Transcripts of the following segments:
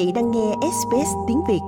vị đang nghe SBS tiếng Việt.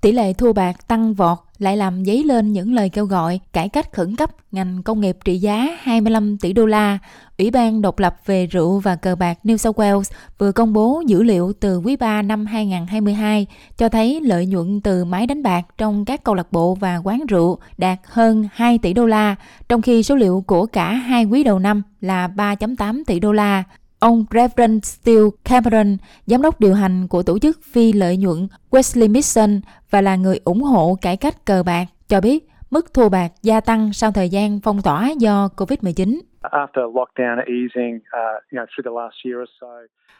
Tỷ lệ thua bạc tăng vọt lại làm dấy lên những lời kêu gọi cải cách khẩn cấp ngành công nghiệp trị giá 25 tỷ đô la. Ủy ban độc lập về rượu và cờ bạc New South Wales vừa công bố dữ liệu từ quý 3 năm 2022 cho thấy lợi nhuận từ máy đánh bạc trong các câu lạc bộ và quán rượu đạt hơn 2 tỷ đô la, trong khi số liệu của cả hai quý đầu năm là 3.8 tỷ đô la. Ông Reverend Steele Cameron, giám đốc điều hành của tổ chức phi lợi nhuận Wesley Mission và là người ủng hộ cải cách cờ bạc, cho biết mức thua bạc gia tăng sau thời gian phong tỏa do COVID-19.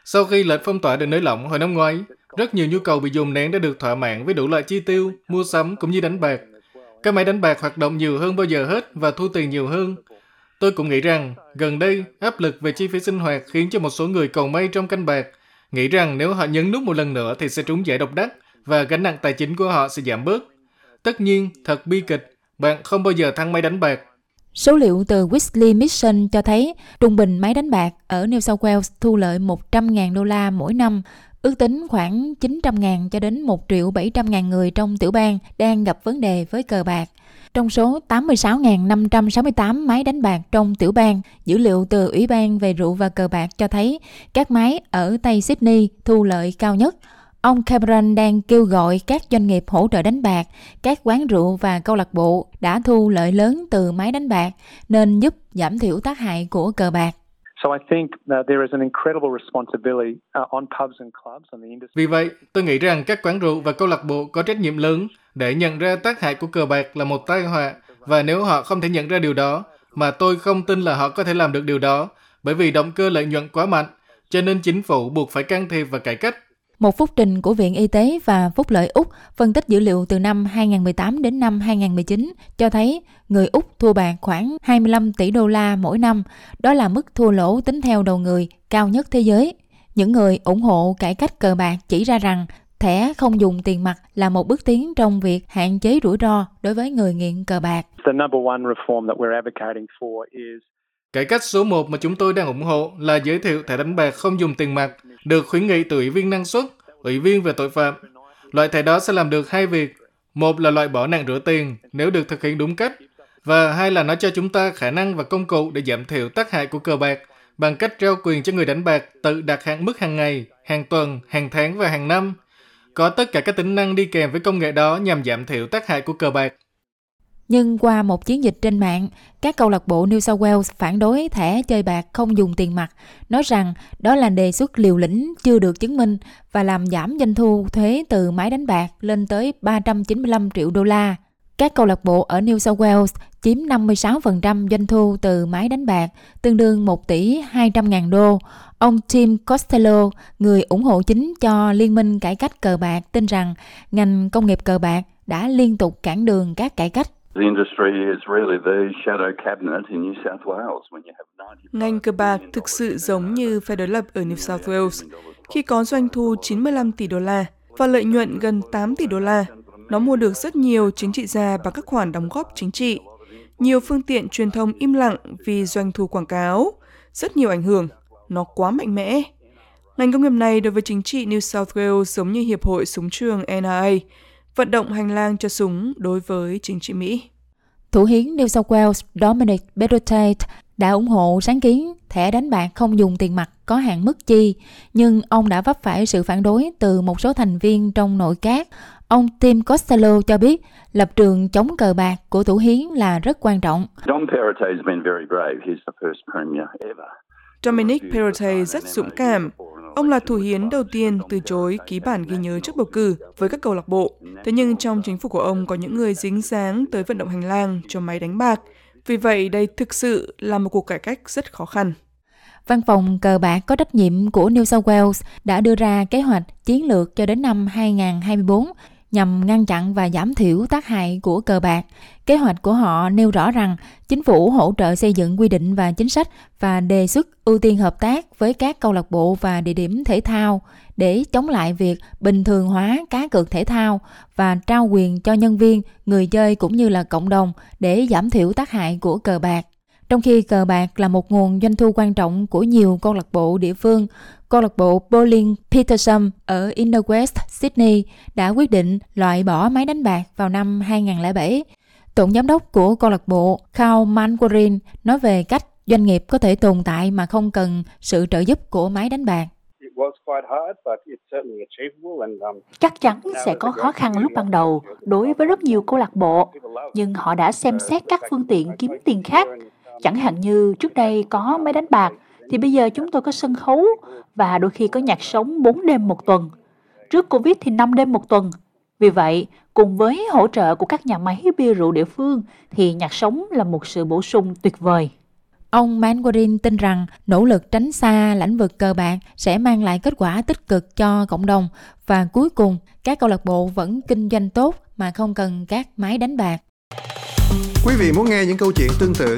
Sau khi lệnh phong tỏa được nới lỏng hồi năm ngoái, rất nhiều nhu cầu bị dồn nén đã được thỏa mãn với đủ loại chi tiêu, mua sắm cũng như đánh bạc. Các máy đánh bạc hoạt động nhiều hơn bao giờ hết và thu tiền nhiều hơn. Tôi cũng nghĩ rằng, gần đây, áp lực về chi phí sinh hoạt khiến cho một số người cầu may trong canh bạc, nghĩ rằng nếu họ nhấn nút một lần nữa thì sẽ trúng giải độc đắc và gánh nặng tài chính của họ sẽ giảm bớt. Tất nhiên, thật bi kịch, bạn không bao giờ thăng máy đánh bạc. Số liệu từ Wesley Mission cho thấy trung bình máy đánh bạc ở New South Wales thu lợi 100.000 đô la mỗi năm, ước tính khoảng 900.000 cho đến 1 triệu 700.000 người trong tiểu bang đang gặp vấn đề với cờ bạc. Trong số 86.568 máy đánh bạc trong tiểu bang, dữ liệu từ Ủy ban về rượu và cờ bạc cho thấy các máy ở Tây Sydney thu lợi cao nhất. Ông Cameron đang kêu gọi các doanh nghiệp hỗ trợ đánh bạc, các quán rượu và câu lạc bộ đã thu lợi lớn từ máy đánh bạc nên giúp giảm thiểu tác hại của cờ bạc. Vì vậy, tôi nghĩ rằng các quán rượu và câu lạc bộ có trách nhiệm lớn để nhận ra tác hại của cờ bạc là một tai họa và nếu họ không thể nhận ra điều đó, mà tôi không tin là họ có thể làm được điều đó, bởi vì động cơ lợi nhuận quá mạnh, cho nên chính phủ buộc phải can thiệp và cải cách. Một phúc trình của Viện Y tế và Phúc lợi Úc phân tích dữ liệu từ năm 2018 đến năm 2019 cho thấy người Úc thua bạc khoảng 25 tỷ đô la mỗi năm. Đó là mức thua lỗ tính theo đầu người cao nhất thế giới. Những người ủng hộ cải cách cờ bạc chỉ ra rằng thẻ không dùng tiền mặt là một bước tiến trong việc hạn chế rủi ro đối với người nghiện cờ bạc. Cải cách số 1 mà chúng tôi đang ủng hộ là giới thiệu thẻ đánh bạc không dùng tiền mặt, được khuyến nghị từ Ủy viên năng suất, Ủy viên về tội phạm. Loại thẻ đó sẽ làm được hai việc. Một là loại bỏ nạn rửa tiền nếu được thực hiện đúng cách, và hai là nó cho chúng ta khả năng và công cụ để giảm thiểu tác hại của cờ bạc bằng cách trao quyền cho người đánh bạc tự đặt hạn mức hàng ngày, hàng tuần, hàng tháng và hàng năm. Có tất cả các tính năng đi kèm với công nghệ đó nhằm giảm thiểu tác hại của cờ bạc. Nhưng qua một chiến dịch trên mạng, các câu lạc bộ New South Wales phản đối thẻ chơi bạc không dùng tiền mặt, nói rằng đó là đề xuất liều lĩnh chưa được chứng minh và làm giảm doanh thu thuế từ máy đánh bạc lên tới 395 triệu đô la. Các câu lạc bộ ở New South Wales chiếm 56% doanh thu từ máy đánh bạc, tương đương 1 tỷ 200 ngàn đô. Ông Tim Costello, người ủng hộ chính cho Liên minh Cải cách cờ bạc, tin rằng ngành công nghiệp cờ bạc đã liên tục cản đường các cải cách. Ngành cờ bạc thực sự giống như phe đối lập ở New South Wales. Khi có doanh thu 95 tỷ đô la và lợi nhuận gần 8 tỷ đô la, nó mua được rất nhiều chính trị gia bằng các khoản đóng góp chính trị. Nhiều phương tiện truyền thông im lặng vì doanh thu quảng cáo, rất nhiều ảnh hưởng. Nó quá mạnh mẽ. Ngành công nghiệp này đối với chính trị New South Wales giống như Hiệp hội Súng trường NRA, vận động hành lang cho súng đối với chính trị Mỹ. Thủ hiến New South Wales Dominic Bedottate đã ủng hộ sáng kiến thẻ đánh bạc không dùng tiền mặt có hạn mức chi, nhưng ông đã vấp phải sự phản đối từ một số thành viên trong nội các. Ông Tim Costello cho biết lập trường chống cờ bạc của thủ hiến là rất quan trọng. Dominic Perrottet rất dũng cảm. Ông là thủ hiến đầu tiên từ chối ký bản ghi nhớ trước bầu cử với các câu lạc bộ. Thế nhưng trong chính phủ của ông có những người dính dáng tới vận động hành lang cho máy đánh bạc. Vì vậy đây thực sự là một cuộc cải cách rất khó khăn. Văn phòng cờ bạc có trách nhiệm của New South Wales đã đưa ra kế hoạch chiến lược cho đến năm 2024 nhằm ngăn chặn và giảm thiểu tác hại của cờ bạc. Kế hoạch của họ nêu rõ rằng chính phủ hỗ trợ xây dựng quy định và chính sách và đề xuất ưu tiên hợp tác với các câu lạc bộ và địa điểm thể thao để chống lại việc bình thường hóa cá cược thể thao và trao quyền cho nhân viên, người chơi cũng như là cộng đồng để giảm thiểu tác hại của cờ bạc. Trong khi cờ bạc là một nguồn doanh thu quan trọng của nhiều câu lạc bộ địa phương, câu lạc bộ Bowling Peterson ở Inner West, Sydney đã quyết định loại bỏ máy đánh bạc vào năm 2007. Tổng giám đốc của câu lạc bộ Carl Manwaring nói về cách doanh nghiệp có thể tồn tại mà không cần sự trợ giúp của máy đánh bạc. Um, Chắc chắn sẽ có khó khăn lúc ban đầu đối với rất nhiều câu lạc bộ, nhưng họ đã xem xét các phương tiện kiếm tiền khác. Chẳng hạn như trước đây có máy đánh bạc, thì bây giờ chúng tôi có sân khấu và đôi khi có nhạc sống 4 đêm một tuần. Trước Covid thì 5 đêm một tuần. Vì vậy, cùng với hỗ trợ của các nhà máy bia rượu địa phương thì nhạc sống là một sự bổ sung tuyệt vời. Ông Manwaring tin rằng nỗ lực tránh xa lĩnh vực cờ bạc sẽ mang lại kết quả tích cực cho cộng đồng và cuối cùng các câu lạc bộ vẫn kinh doanh tốt mà không cần các máy đánh bạc. Quý vị muốn nghe những câu chuyện tương tự